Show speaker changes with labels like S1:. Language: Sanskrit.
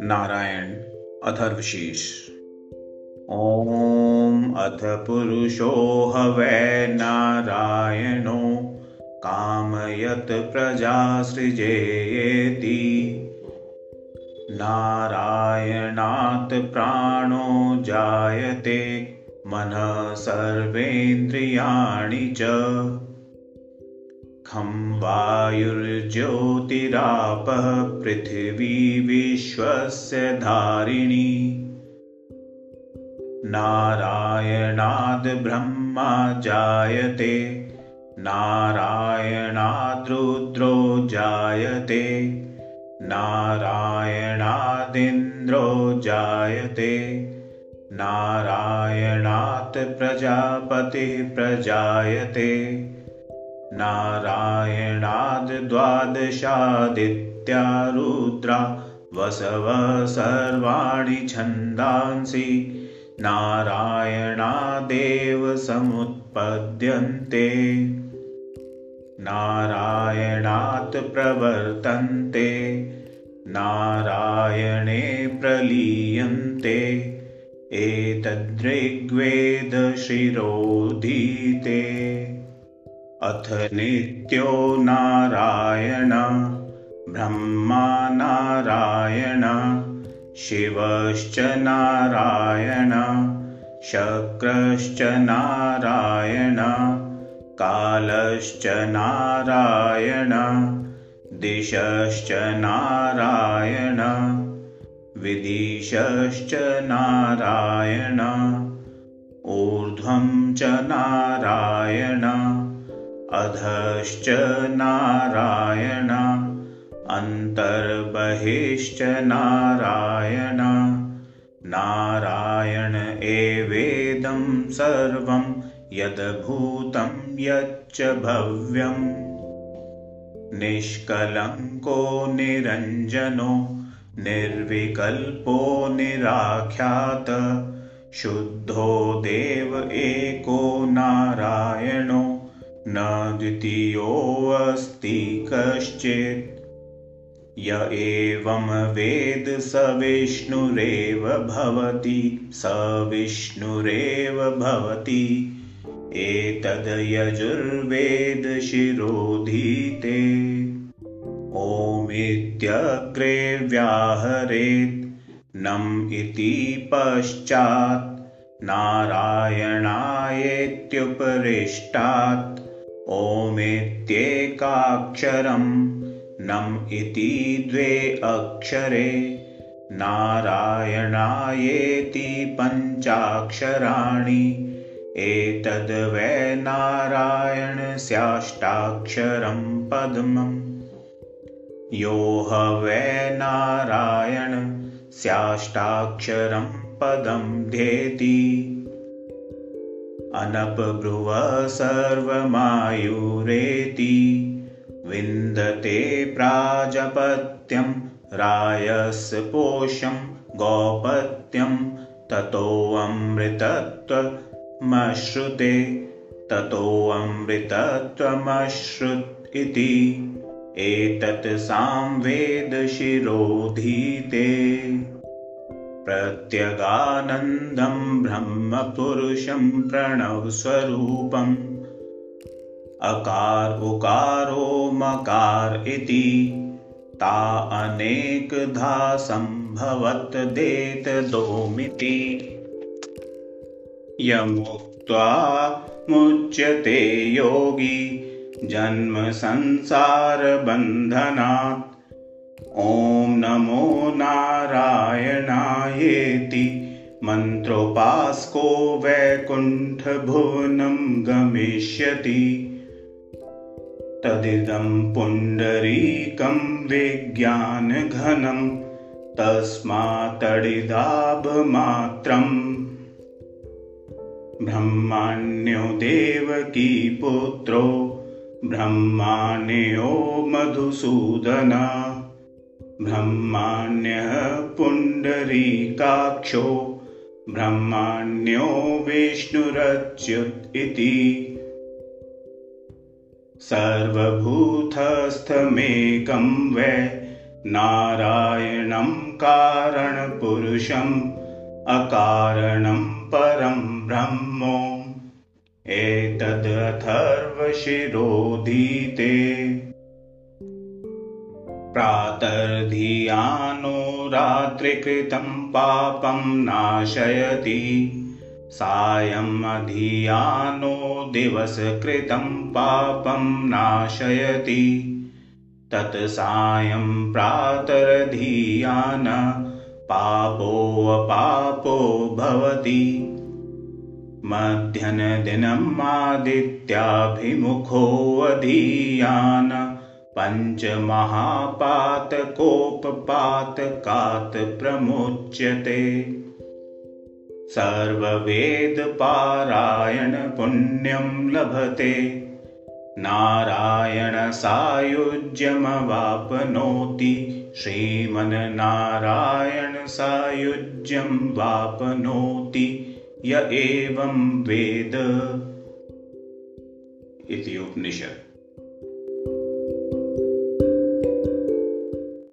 S1: नारायण अथर्वशीष ॐ अथ पुरुषो ह वै नारायणो कामयत् प्रजा सृजेति नारायणात् प्राणो जायते मनः सर्वेन्द्रियाणि च खं वायुर्ज्योतिरापः पृथिवी विश्वस्य धारिणी। नारायणाद् ब्रह्मा जायते नारायणाद्रुद्रो जायते नारायणादिन्द्रो जायते नारायणात् प्रजापतिः प्रजायते नारायणाद्द्वादशादित्या रुद्रा वसवः सर्वाणि छन्दांसि। नारायणादेव समुत्पद्यन्ते। नारायणात् प्रवर्तन्ते। नारायणे प्रलीयन्ते। एतद्ऋग्वेदशिरोधीते अथ नित्यो नारायण। ब्रह्मा नारायण। शिवश्च नारायण। शक्रश्च नारायण। कालश्च नारायण। दिशश्च नारायण। विदिशश्च नारायण। ऊर्ध्वं च नारायण अधश्च नारायण अन्तर्बहिश्च नारायण। नारायण एवेदं सर्वं यद्भूतं यच्च भव्यम्। निष्कलङ्को निरञ्जनो निर्विकल्पो निराख्यात। शुद्धो देव एको नारायणो न द्वितीयोऽस्ति कश्चित्। य एवं वेद स विष्णुरेव भवति स विष्णुरेव भवति। एतद् यजुर्वेदशिरोधीते। ओमित्यग्रे व्याहरेत् नम् इति पश्चात् नारायणायेत्युपरिष्टात् ओमेत्येकाक्षरं नम् इति द्वे अक्षरे नारायणायेति पञ्चाक्षराणि एतद् वै नारायणस्याष्टाक्षरं पद्मम् यो ह वै नारायण स्याष्टाक्षरं पदं धेति अनपब्रुव सर्वमायुरेति विन्दते प्राजपत्यं रायस्पोषं गौपत्यं ततोऽमृतत्वमश्रुते ततोऽमृतत्वमश्रुत् इति एतत् सांवेदशिरोधीते प्रत्यगानन्दं ब्रह्मपुरुषं प्रणवस्वरूपम्। अकार उकारो मकार इति। ता अनेकधा सम्भवत् देतदोमिति यमुक्त्वा मुच्यते योगी। जन्मसंसारबन्धनात् ॐ नमो नारायणायेति मन्त्रोपास्को वैकुण्ठभुवनं गमिष्यति। तदिदं पुण्डरीकं विज्ञानघनं तस्मात्तडिदाभमात्रम् ब्रह्माण्यो देवकीपुत्रो ब्रह्माण्यो मधुसूदन ब्रह्माण्यः पुण्डरीकाक्षो ब्रह्माण्यो विष्णुरच्युत् इति। सर्वभूतस्थमेकं वै नारायणं कारणपुरुषम् अकारणं परं ब्रह्मो। एतदथर्वशिरोधीते प्रातर्धियानो रात्रिकृतं पापं नाशयति। सायमधियानो दिवसकृतं पापं नाशयति। तत् सायं प्रातरधियान पापोऽपापो भवति। मध्यनदिनम् आदित्याभिमुखोऽधीयान पञ्चमहापातकोपपातकात् प्रमुच्यते सर्ववेदपारायणपुण्यं लभते। नारायणसायुज्यमवाप्नोति। श्रीमन्नारायणसायुज्यं वाप्नोति य एवं वेद। इति उपनिषत्